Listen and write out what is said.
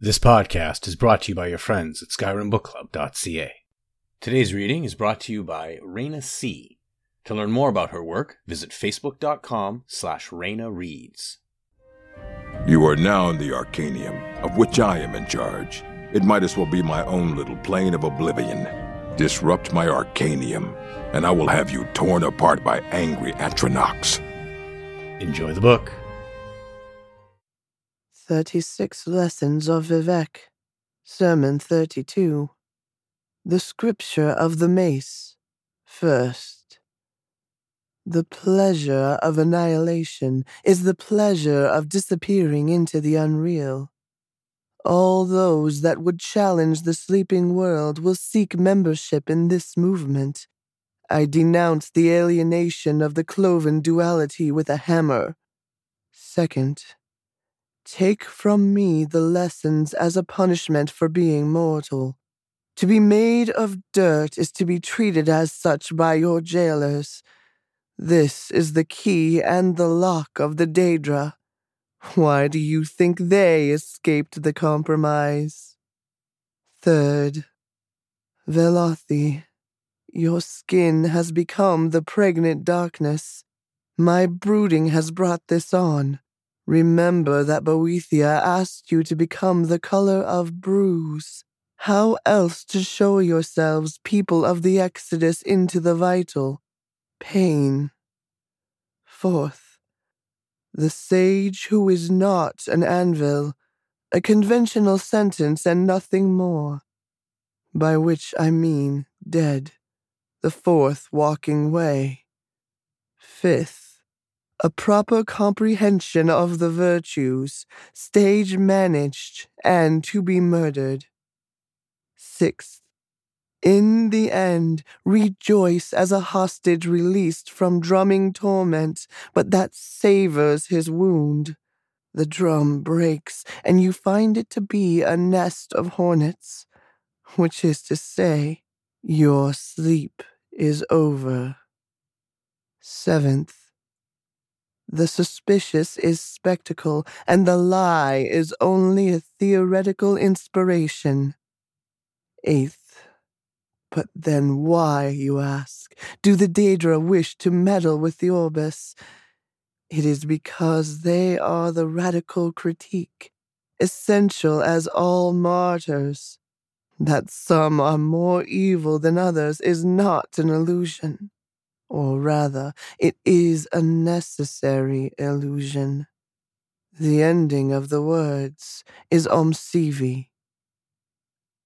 This podcast is brought to you by your friends at SkyrimBookClub.ca. Today's reading is brought to you by Raina C. To learn more about her work, visit facebook.com slash Raina Reads. You are now in the Arcanaeum, of which I am in charge. It might as well be my own little plane of oblivion. Disrupt my Arcanaeum, and I will have you torn apart by angry Atronachs. Enjoy the book. 36 Lessons of Vivec, Sermon 32. The Scripture of the Mace, First. The pleasure of annihilation is the pleasure of disappearing into the unreal. All those that would challenge the sleeping world will seek membership in this movement. I denounce the alienation of the cloven duality with a hammer. Second. Take from me the lessons as a punishment for being mortal. To be made of dirt is to be treated as such by your jailers. This is the key and the lock of the Daedra. Why do you think they escaped the compromise? Third, Velothi, your skin has become the pregnant darkness. My brooding has brought this on. Remember that Boethiah asked you to become the color of bruise. How else to show yourselves people of the exodus into the vital? Pain. Fourth, the sage who is not an anvil, a conventional sentence and nothing more, by which I mean dead, the fourth walking way. Fifth, a proper comprehension of the virtues, stage managed, and to be murdered. Sixth, in the end, rejoice as a hostage released from drumming torment, but that savors his wound. The drum breaks, and you find it to be a nest of hornets, which is to say, your sleep is over. Seventh, the suspicious is spectacle, and the lie is only a theoretical inspiration. Eighth. But then why, you ask, do the Daedra wish to meddle with the Orbis? It is because they are the radical critique, essential as all martyrs. That some are more evil than others is not an illusion or rather, it is a necessary illusion. The ending of the words is ALMSIVI,